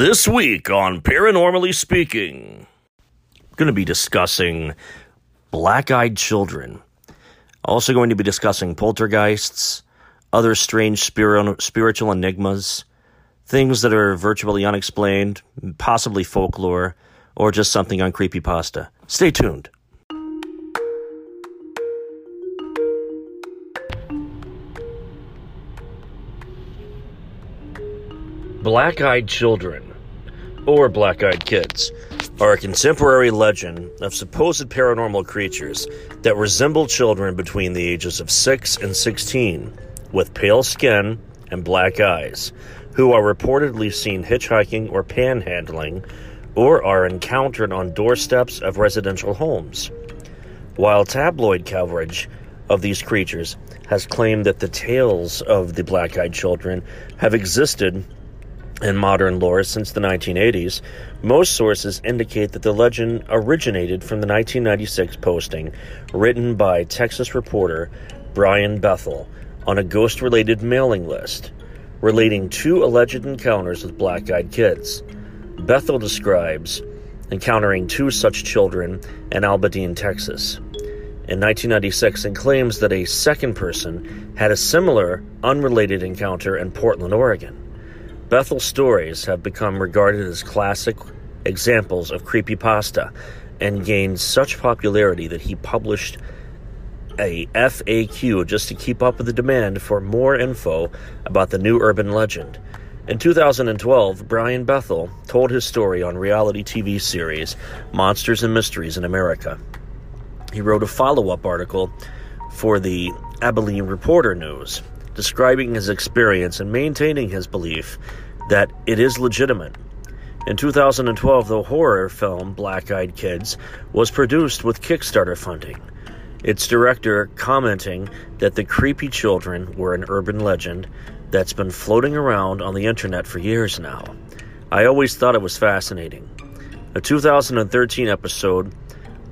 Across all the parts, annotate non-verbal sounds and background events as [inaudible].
This week on Paranormally Speaking, I'm going to be discussing black eyed children. Also, going to be discussing poltergeists, other strange spiritual enigmas, things that are virtually unexplained, possibly folklore, or just something on creepypasta. Stay tuned. Black eyed children or black eyed kids, are a contemporary legend of supposed paranormal creatures that resemble children between the ages of 6 and 16, with pale skin and black eyes, who are reportedly seen hitchhiking or panhandling, or are encountered on doorsteps of residential homes. While tabloid coverage of these creatures has claimed that the tales of the black eyed children have existed in modern lore since the 1980s, most sources indicate that the legend originated from the 1996 posting written by Texas reporter Brian Bethel on a ghost related mailing list relating two alleged encounters with black eyed kids. Bethel describes encountering two such children in Abilene, Texas. In 1996, and claims that a second person had a similar, unrelated encounter in Portland, Oregon. Bethel's stories have become regarded as classic examples of creepypasta and gained such popularity that he published a FAQ just to keep up with the demand for more info about the new urban legend. In 2012, Brian Bethel told his story on reality TV series Monsters and Mysteries in America. He wrote a follow up article for the Abilene Reporter News describing his experience and maintaining his belief that it is legitimate. In 2012, the horror film Black Eyed Kids was produced with Kickstarter funding. Its director commenting that the creepy children were an urban legend that's been floating around on the internet for years now. I always thought it was fascinating. A 2013 episode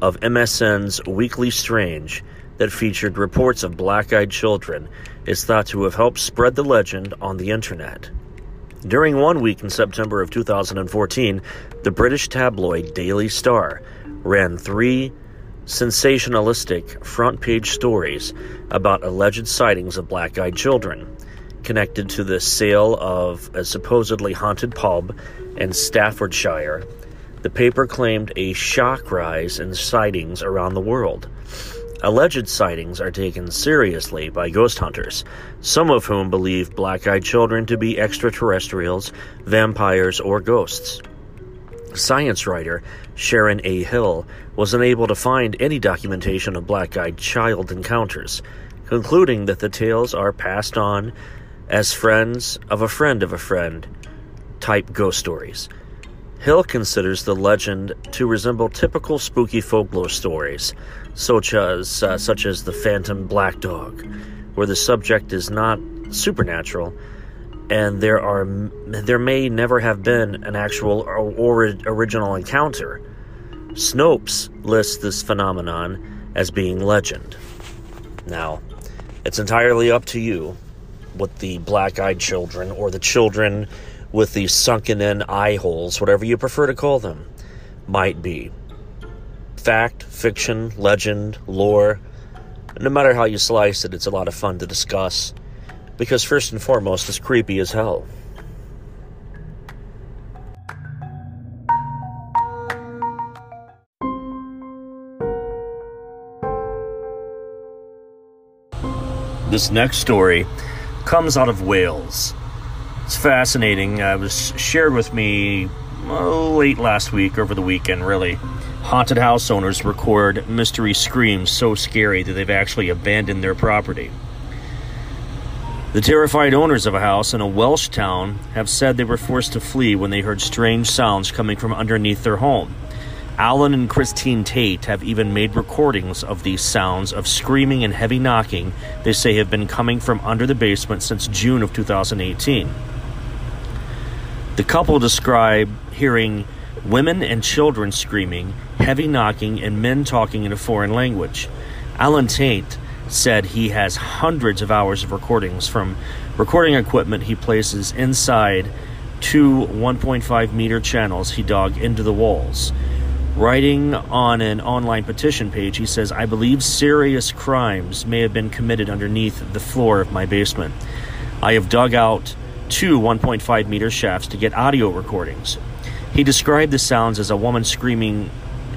of MSN's Weekly Strange that featured reports of black eyed children is thought to have helped spread the legend on the internet. During one week in September of 2014, the British tabloid Daily Star ran three sensationalistic front page stories about alleged sightings of black eyed children connected to the sale of a supposedly haunted pub in Staffordshire. The paper claimed a shock rise in sightings around the world. Alleged sightings are taken seriously by ghost hunters, some of whom believe black eyed children to be extraterrestrials, vampires, or ghosts. Science writer Sharon A. Hill was unable to find any documentation of black eyed child encounters, concluding that the tales are passed on as friends of a friend of a friend type ghost stories. Hill considers the legend to resemble typical spooky folklore stories, such as uh, such as the Phantom Black Dog, where the subject is not supernatural, and there are there may never have been an actual or original encounter. Snopes lists this phenomenon as being legend. Now, it's entirely up to you what the black-eyed children or the children with these sunken in eye holes, whatever you prefer to call them, might be. Fact, fiction, legend, lore, no matter how you slice it, it's a lot of fun to discuss. Because, first and foremost, it's creepy as hell. This next story comes out of Wales. It's fascinating. Uh, it was shared with me oh, late last week, over the weekend, really. Haunted house owners record mystery screams so scary that they've actually abandoned their property. The terrified owners of a house in a Welsh town have said they were forced to flee when they heard strange sounds coming from underneath their home. Alan and Christine Tate have even made recordings of these sounds of screaming and heavy knocking they say have been coming from under the basement since June of 2018. The couple describe hearing women and children screaming, heavy knocking, and men talking in a foreign language. Alan Tate said he has hundreds of hours of recordings from recording equipment he places inside two 1.5 meter channels he dug into the walls. Writing on an online petition page, he says, I believe serious crimes may have been committed underneath the floor of my basement. I have dug out two 1.5 meter shafts to get audio recordings. He described the sounds as a woman screaming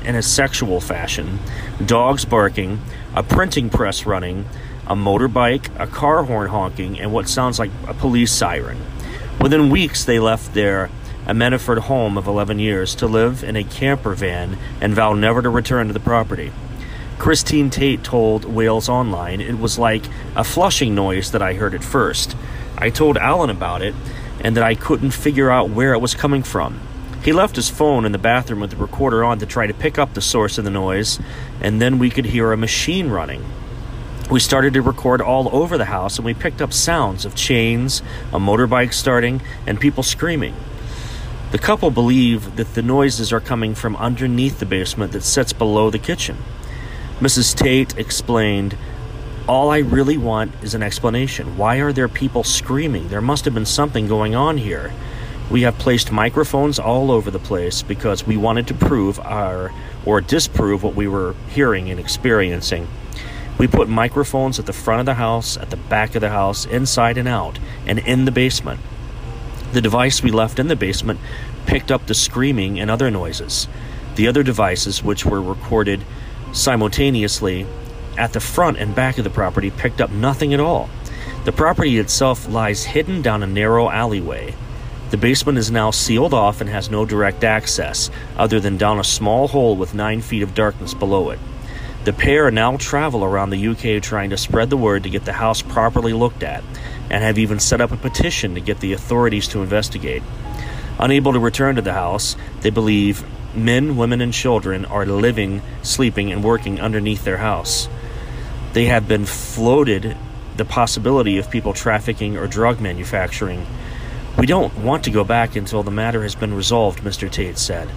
in a sexual fashion, dogs barking, a printing press running, a motorbike, a car horn honking, and what sounds like a police siren. Within weeks, they left their Ammanford home of 11 years to live in a camper van and vow never to return to the property. Christine Tate told Wales Online it was like a flushing noise that I heard at first. I told Alan about it and that I couldn't figure out where it was coming from. He left his phone in the bathroom with the recorder on to try to pick up the source of the noise, and then we could hear a machine running. We started to record all over the house, and we picked up sounds of chains, a motorbike starting, and people screaming. The couple believe that the noises are coming from underneath the basement that sits below the kitchen. Mrs. Tate explained, All I really want is an explanation. Why are there people screaming? There must have been something going on here. We have placed microphones all over the place because we wanted to prove our or disprove what we were hearing and experiencing. We put microphones at the front of the house, at the back of the house, inside and out, and in the basement. The device we left in the basement picked up the screaming and other noises. The other devices, which were recorded simultaneously at the front and back of the property, picked up nothing at all. The property itself lies hidden down a narrow alleyway. The basement is now sealed off and has no direct access, other than down a small hole with nine feet of darkness below it. The pair now travel around the UK trying to spread the word to get the house properly looked at, and have even set up a petition to get the authorities to investigate. Unable to return to the house, they believe men, women, and children are living, sleeping, and working underneath their house. They have been floated the possibility of people trafficking or drug manufacturing we don't want to go back until the matter has been resolved, Mr. Tate said.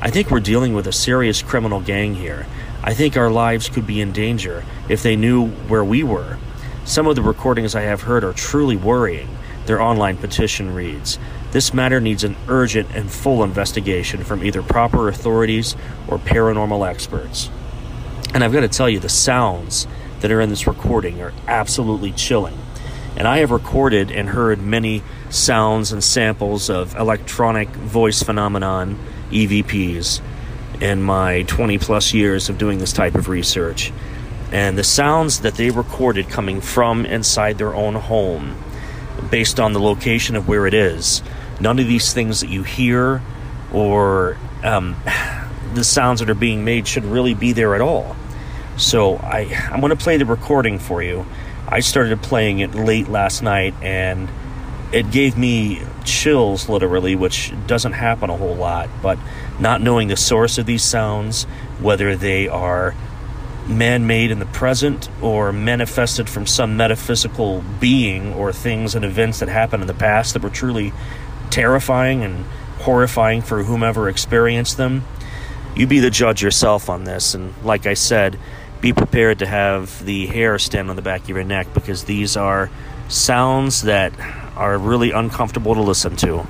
I think we're dealing with a serious criminal gang here. I think our lives could be in danger if they knew where we were. Some of the recordings I have heard are truly worrying. Their online petition reads This matter needs an urgent and full investigation from either proper authorities or paranormal experts. And I've got to tell you, the sounds that are in this recording are absolutely chilling. And I have recorded and heard many sounds and samples of electronic voice phenomenon EVPs in my 20 plus years of doing this type of research. And the sounds that they recorded coming from inside their own home, based on the location of where it is, none of these things that you hear or um, [sighs] the sounds that are being made should really be there at all. So I, I'm going to play the recording for you. I started playing it late last night and it gave me chills literally, which doesn't happen a whole lot. But not knowing the source of these sounds, whether they are man made in the present or manifested from some metaphysical being or things and events that happened in the past that were truly terrifying and horrifying for whomever experienced them. You be the judge yourself on this. And like I said, be prepared to have the hair stand on the back of your neck because these are sounds that are really uncomfortable to listen to.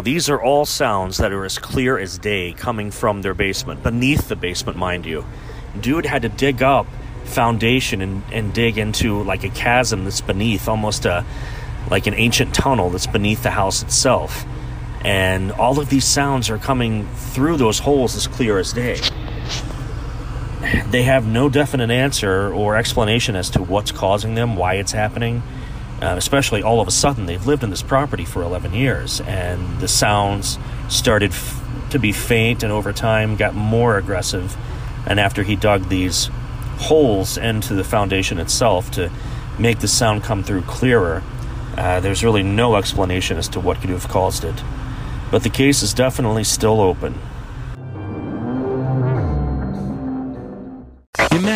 These are all sounds that are as clear as day coming from their basement, beneath the basement, mind you. Dude had to dig up foundation and, and dig into like a chasm that's beneath, almost a like an ancient tunnel that's beneath the house itself. And all of these sounds are coming through those holes as clear as day. They have no definite answer or explanation as to what's causing them, why it's happening. Uh, especially all of a sudden, they've lived in this property for 11 years, and the sounds started f- to be faint and over time got more aggressive. And after he dug these holes into the foundation itself to make the sound come through clearer, uh, there's really no explanation as to what could have caused it. But the case is definitely still open.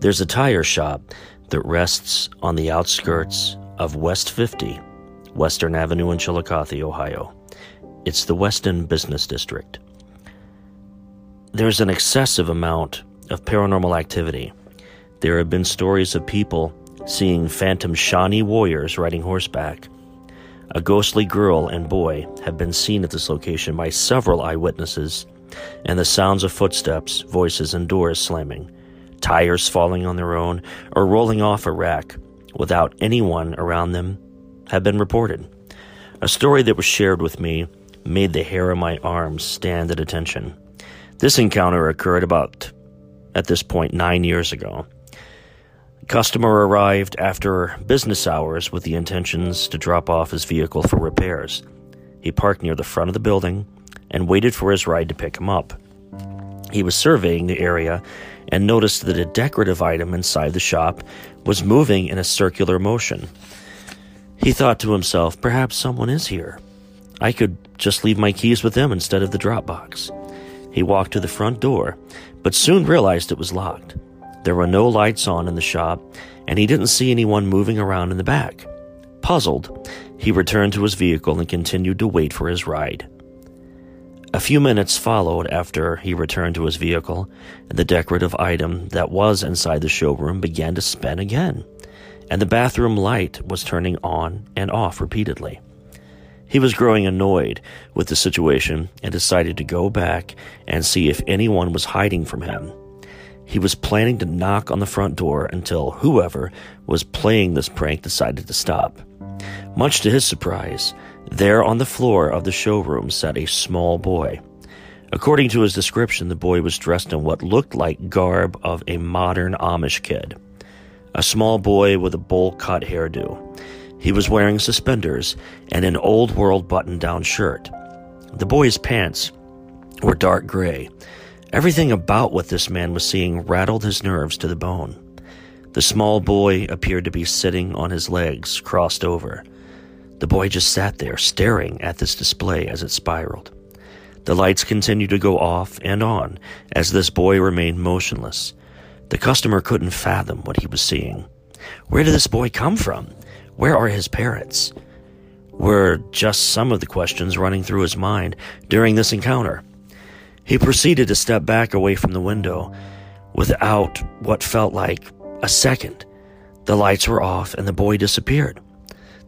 There's a tire shop that rests on the outskirts of West 50, Western Avenue in Chillicothe, Ohio. It's the Weston Business District. There's an excessive amount of paranormal activity. There have been stories of people seeing phantom Shawnee warriors riding horseback. A ghostly girl and boy have been seen at this location by several eyewitnesses, and the sounds of footsteps, voices, and doors slamming, tires falling on their own, or rolling off a rack without anyone around them have been reported. A story that was shared with me made the hair on my arms stand at attention. This encounter occurred about, at this point, nine years ago. A customer arrived after business hours with the intentions to drop off his vehicle for repairs. He parked near the front of the building and waited for his ride to pick him up. He was surveying the area and noticed that a decorative item inside the shop was moving in a circular motion. He thought to himself, perhaps someone is here. I could just leave my keys with them instead of the drop box. He walked to the front door, but soon realized it was locked. There were no lights on in the shop, and he didn't see anyone moving around in the back. Puzzled, he returned to his vehicle and continued to wait for his ride. A few minutes followed after he returned to his vehicle, and the decorative item that was inside the showroom began to spin again, and the bathroom light was turning on and off repeatedly. He was growing annoyed with the situation and decided to go back and see if anyone was hiding from him. He was planning to knock on the front door until whoever was playing this prank decided to stop. Much to his surprise, there on the floor of the showroom sat a small boy. According to his description, the boy was dressed in what looked like garb of a modern Amish kid. A small boy with a bowl cut hairdo. He was wearing suspenders and an old world button down shirt. The boy's pants were dark gray. Everything about what this man was seeing rattled his nerves to the bone. The small boy appeared to be sitting on his legs, crossed over. The boy just sat there, staring at this display as it spiraled. The lights continued to go off and on as this boy remained motionless. The customer couldn't fathom what he was seeing. Where did this boy come from? Where are his parents? Were just some of the questions running through his mind during this encounter. He proceeded to step back away from the window without what felt like a second. The lights were off and the boy disappeared.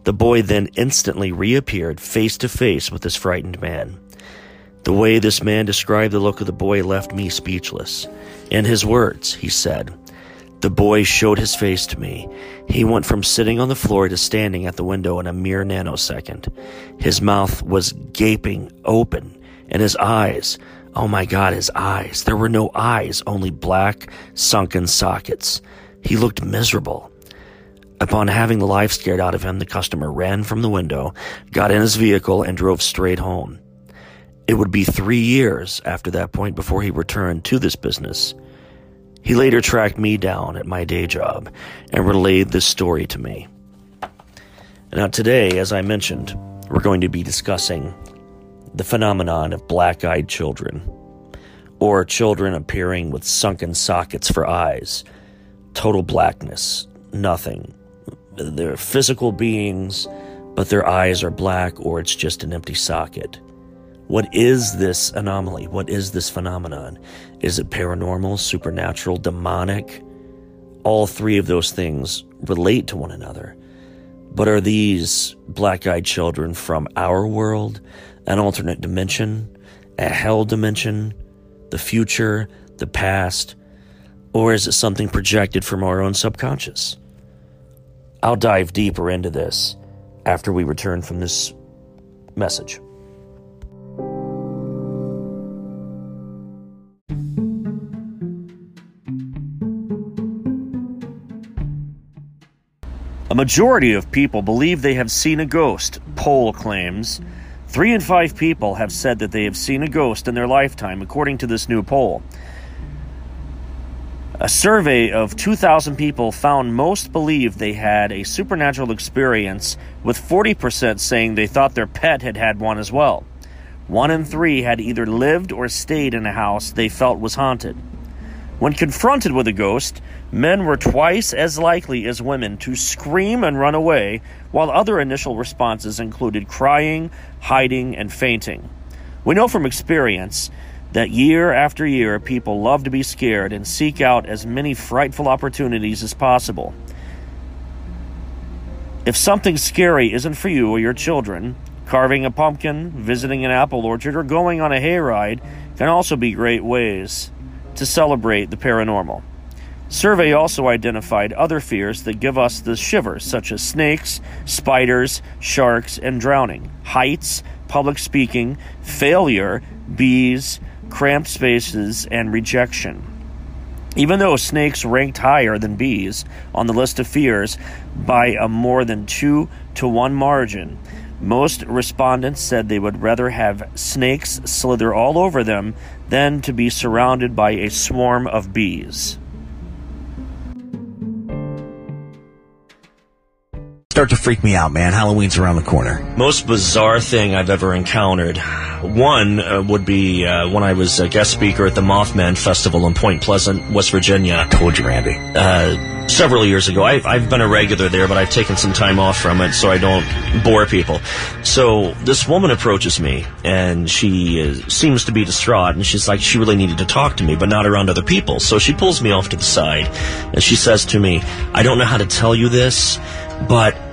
The boy then instantly reappeared face to face with this frightened man. The way this man described the look of the boy left me speechless. In his words, he said, the boy showed his face to me. He went from sitting on the floor to standing at the window in a mere nanosecond. His mouth was gaping open, and his eyes, oh my god, his eyes. There were no eyes, only black, sunken sockets. He looked miserable. Upon having the life scared out of him, the customer ran from the window, got in his vehicle, and drove straight home. It would be three years after that point before he returned to this business. He later tracked me down at my day job and relayed this story to me. Now, today, as I mentioned, we're going to be discussing the phenomenon of black eyed children, or children appearing with sunken sockets for eyes, total blackness, nothing. They're physical beings, but their eyes are black, or it's just an empty socket. What is this anomaly? What is this phenomenon? Is it paranormal, supernatural, demonic? All three of those things relate to one another. But are these black eyed children from our world, an alternate dimension, a hell dimension, the future, the past, or is it something projected from our own subconscious? I'll dive deeper into this after we return from this message. A majority of people believe they have seen a ghost, poll claims. Three in five people have said that they have seen a ghost in their lifetime, according to this new poll. A survey of 2,000 people found most believed they had a supernatural experience, with 40% saying they thought their pet had had one as well. One in three had either lived or stayed in a house they felt was haunted. When confronted with a ghost, men were twice as likely as women to scream and run away, while other initial responses included crying, hiding, and fainting. We know from experience that year after year people love to be scared and seek out as many frightful opportunities as possible. If something scary isn't for you or your children, carving a pumpkin, visiting an apple orchard, or going on a hayride can also be great ways to celebrate the paranormal. Survey also identified other fears that give us the shivers, such as snakes, spiders, sharks, and drowning, heights, public speaking, failure, bees, cramped spaces, and rejection. Even though snakes ranked higher than bees on the list of fears by a more than 2 to 1 margin, most respondents said they would rather have snakes slither all over them than to be surrounded by a swarm of bees. Start to freak me out, man. Halloween's around the corner. Most bizarre thing I've ever encountered. One uh, would be uh, when I was a guest speaker at the Mothman Festival in Point Pleasant, West Virginia. I Told you, Randy. Uh, several years ago. I've, I've been a regular there, but I've taken some time off from it so I don't bore people. So this woman approaches me, and she uh, seems to be distraught, and she's like, she really needed to talk to me, but not around other people. So she pulls me off to the side, and she says to me, I don't know how to tell you this, but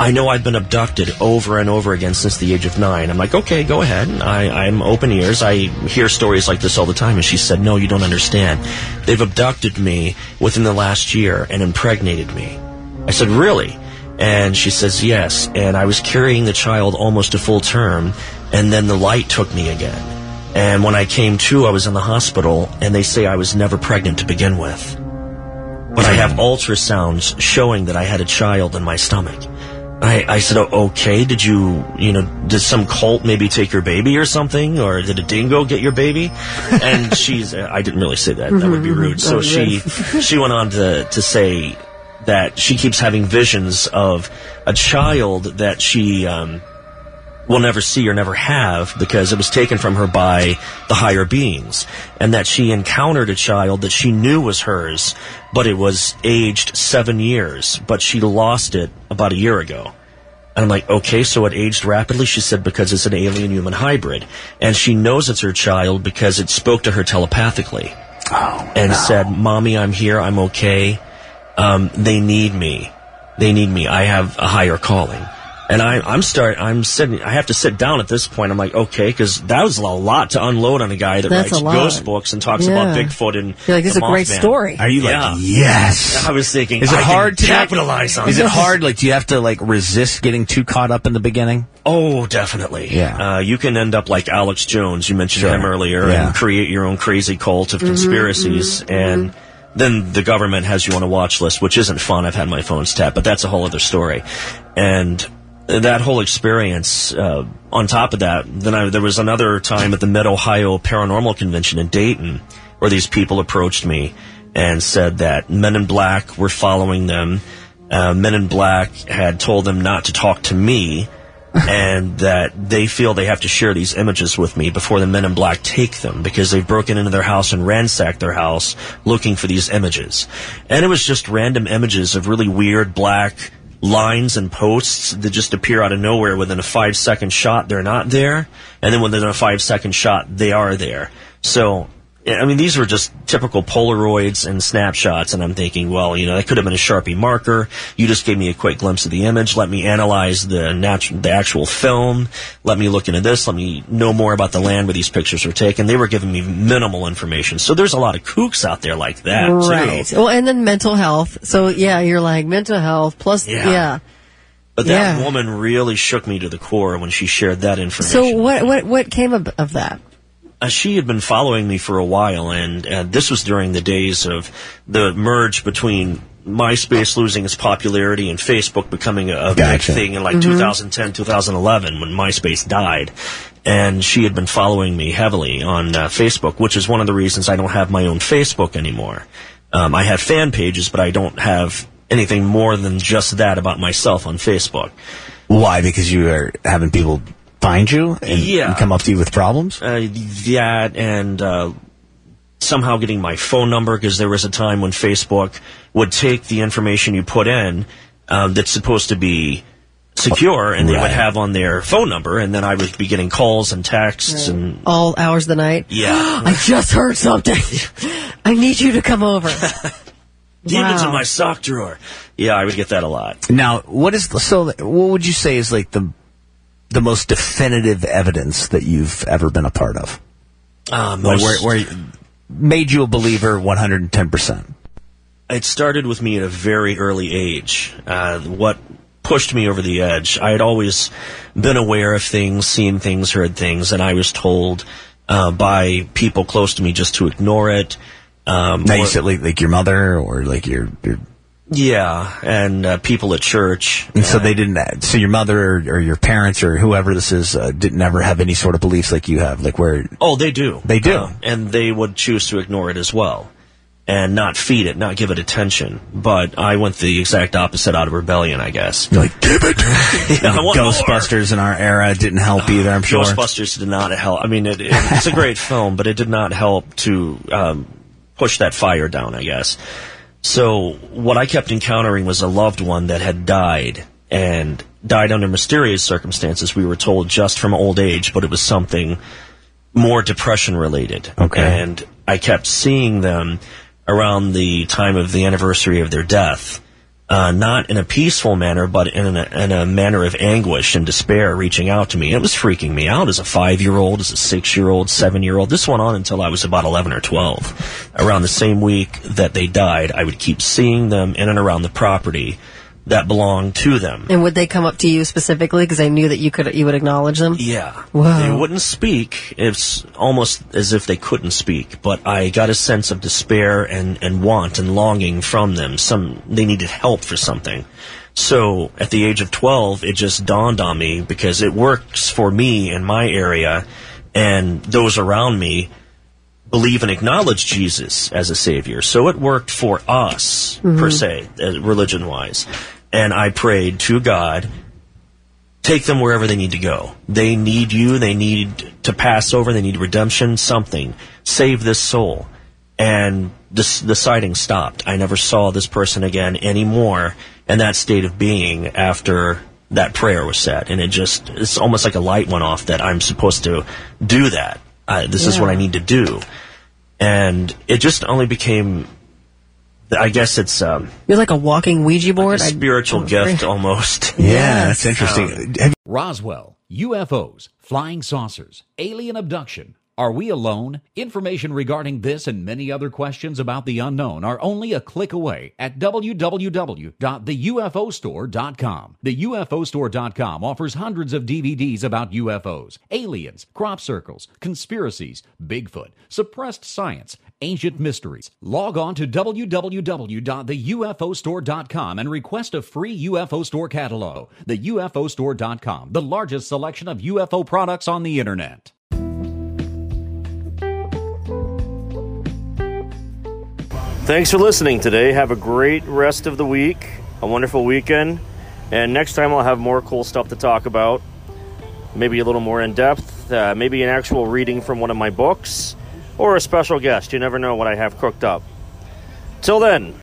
I know I've been abducted over and over again since the age of nine. I'm like, okay, go ahead. I, I'm open ears. I hear stories like this all the time. And she said, no, you don't understand. They've abducted me within the last year and impregnated me. I said, really? And she says, yes. And I was carrying the child almost a full term, and then the light took me again. And when I came to, I was in the hospital, and they say I was never pregnant to begin with. But I have ultrasounds showing that I had a child in my stomach. I, I said, oh, okay, did you, you know, did some cult maybe take your baby or something? Or did a dingo get your baby? [laughs] And she's, I didn't really say that. That would be mm-hmm, rude. So mm-hmm, she, mm-hmm, she went on to, to say that she keeps having visions of a child that she, um, will never see or never have because it was taken from her by the higher beings and that she encountered a child that she knew was hers but it was aged seven years but she lost it about a year ago and I'm like, okay, so it aged rapidly? She said, because it's an alien human hybrid. And she knows it's her child because it spoke to her telepathically. Oh, and no. said, Mommy, I'm here. I'm okay. Um, they need me. They need me. I have a higher calling. And I, I'm start. I'm sitting. I have to sit down at this point. I'm like, okay, because that was a lot to unload on a guy that That's writes ghost books and talks about Bigfoot and You're like, this is a great Mothman. story. Are you Yeah. like, yes? I was thinking, Is it I hard to capitalize on Is this. it hard? Like, do you have to like resist getting too caught up in the beginning? Oh, definitely. Yeah. Uh, you can end up like Alex Jones. You mentioned Sure. him earlier, Yeah. and create your own crazy cult of mm-hmm, conspiracies, mm-hmm, mm-hmm. and then the government has you on a watch list, which isn't fun. I've had my phones tapped, but that's a whole other story. And that whole experience, uh, on top of that, then I, there was another time at the Mid Ohio Paranormal Convention in Dayton where these people approached me and said that Men in Black were following them. Uh, Men in Black had told them not to talk to me, [laughs] and that they feel they have to share these images with me before the Men in Black take them because they've broken into their house and ransacked their house looking for these images. And it was just random images of really weird black lines and posts that just appear out of nowhere within a five second shot they're not there. And then within a five second shot they are there. So I mean, these were just typical Polaroids and snapshots, and I'm thinking, well, you know, that could have been a Sharpie marker. You just gave me a quick glimpse of the image. Let me analyze the natu- the actual film. Let me look into this. Let me know more about the land where these pictures were taken. They were giving me minimal information. So there's a lot of kooks out there like that, Right. too. Well, and then mental health. So yeah, you're like mental health plus Yeah. yeah. But that Yeah. woman really shook me to the core when she shared that information. So what what what came of, of that? Uh, she had been following me for a while, and uh, this was during the days of the merge between MySpace losing its popularity and Facebook becoming a, a Gotcha. big thing in like 2010, 2011 when MySpace died. And she had been following me heavily on uh, Facebook, which is one of the reasons I don't have my own Facebook anymore. Um, I have fan pages, but I don't have anything more than just that about myself on Facebook. Why? Because you are having people find you and, Yeah. and come up to you with problems? uh, that and uh, somehow getting my phone number because there was a time when Facebook would take the information you put in um, that's supposed to be secure and they would have on their phone number and then I would be getting calls and texts and All hours of the night. yeah [gasps] I just heard something. [laughs] I need you to come over. [laughs] demons Wow. in my sock drawer yeah I would get that a lot Now, what is the, so? What would you say is like the the most definitive evidence that you've ever been a part of? um, Like where, where made you a believer one hundred and ten percent? it started with me at a very early age. Uh, what pushed me over the edge? I had always been aware of things, seen things, heard things, and I was told uh, by people close to me just to ignore it. Um, Now you said like, like your mother or like your, your yeah, and uh, people at church. and so Uh, they didn't. So your mother or, or your parents or whoever this is uh, didn't ever have any sort of beliefs like you have, like where Oh, they do. They do. Uh, and they would choose to ignore it as well. And not feed it, not give it attention. But I went the exact opposite out of rebellion, I guess. you're like, give it. [laughs] Yeah, want more. Ghostbusters in our era didn't help either. I'm sure. Ghostbusters did not help. I mean, it, it, it's a great [laughs] film, but it did not help to um, push that fire down, I guess. So what I kept encountering was a loved one that had died and died under mysterious circumstances. We were told just from old age, but it was something more depression related. Okay. And I kept seeing them around the time of the anniversary of their death. Uh, not in a peaceful manner, but in a, in a manner of anguish and despair, reaching out to me. It was freaking me out as a five-year-old, as a six-year-old, seven-year-old. This went on until I was about 11 or 12. Around the same week that they died, I would keep seeing them in and around the property that belonged to them. And would they come up to you specifically because they knew that you could you would acknowledge them? Yeah. Wow. They wouldn't speak. It's almost as if they couldn't speak. But I got a sense of despair and, and want and longing from them. Some they needed help for something. So at the age of twelve, it just dawned on me because it works for me in my area, and those around me believe and acknowledge Jesus as a savior. So it worked for us mm-hmm. per se, uh, religion wise. And I prayed to God take them wherever they need to go. They need you. They need to pass over. They need redemption, something. Save this soul. And this, the sighting stopped. I never saw this person again anymore in that state of being after that prayer was said. And it just, it's almost like a light went off that I'm supposed to do that. I, this is what I need to do. And it just only became, I guess it's um, You're like a walking Ouija a board. I- spiritual gift great. almost. [laughs] Yeah, Yes. that's interesting. Have Roswell, UFOs, flying saucers, alien abduction. Are we alone? Information regarding this and many other questions about the unknown are only a click away at www.theufostore.com. The UFOstore.com offers hundreds of DVDs about UFOs, aliens, crop circles, conspiracies, Bigfoot, suppressed science, ancient mysteries. Log on to www.theufostore.com and request a free UFO Store catalog. The UFOstore.com, the largest selection of UFO products on the internet. Thanks for listening today. Have a great rest of the week, a wonderful weekend, and next time I'll have more cool stuff to talk about. Maybe a little more in depth, uh, maybe an actual reading from one of my books, or a special guest. You never know what I have cooked up. Till then.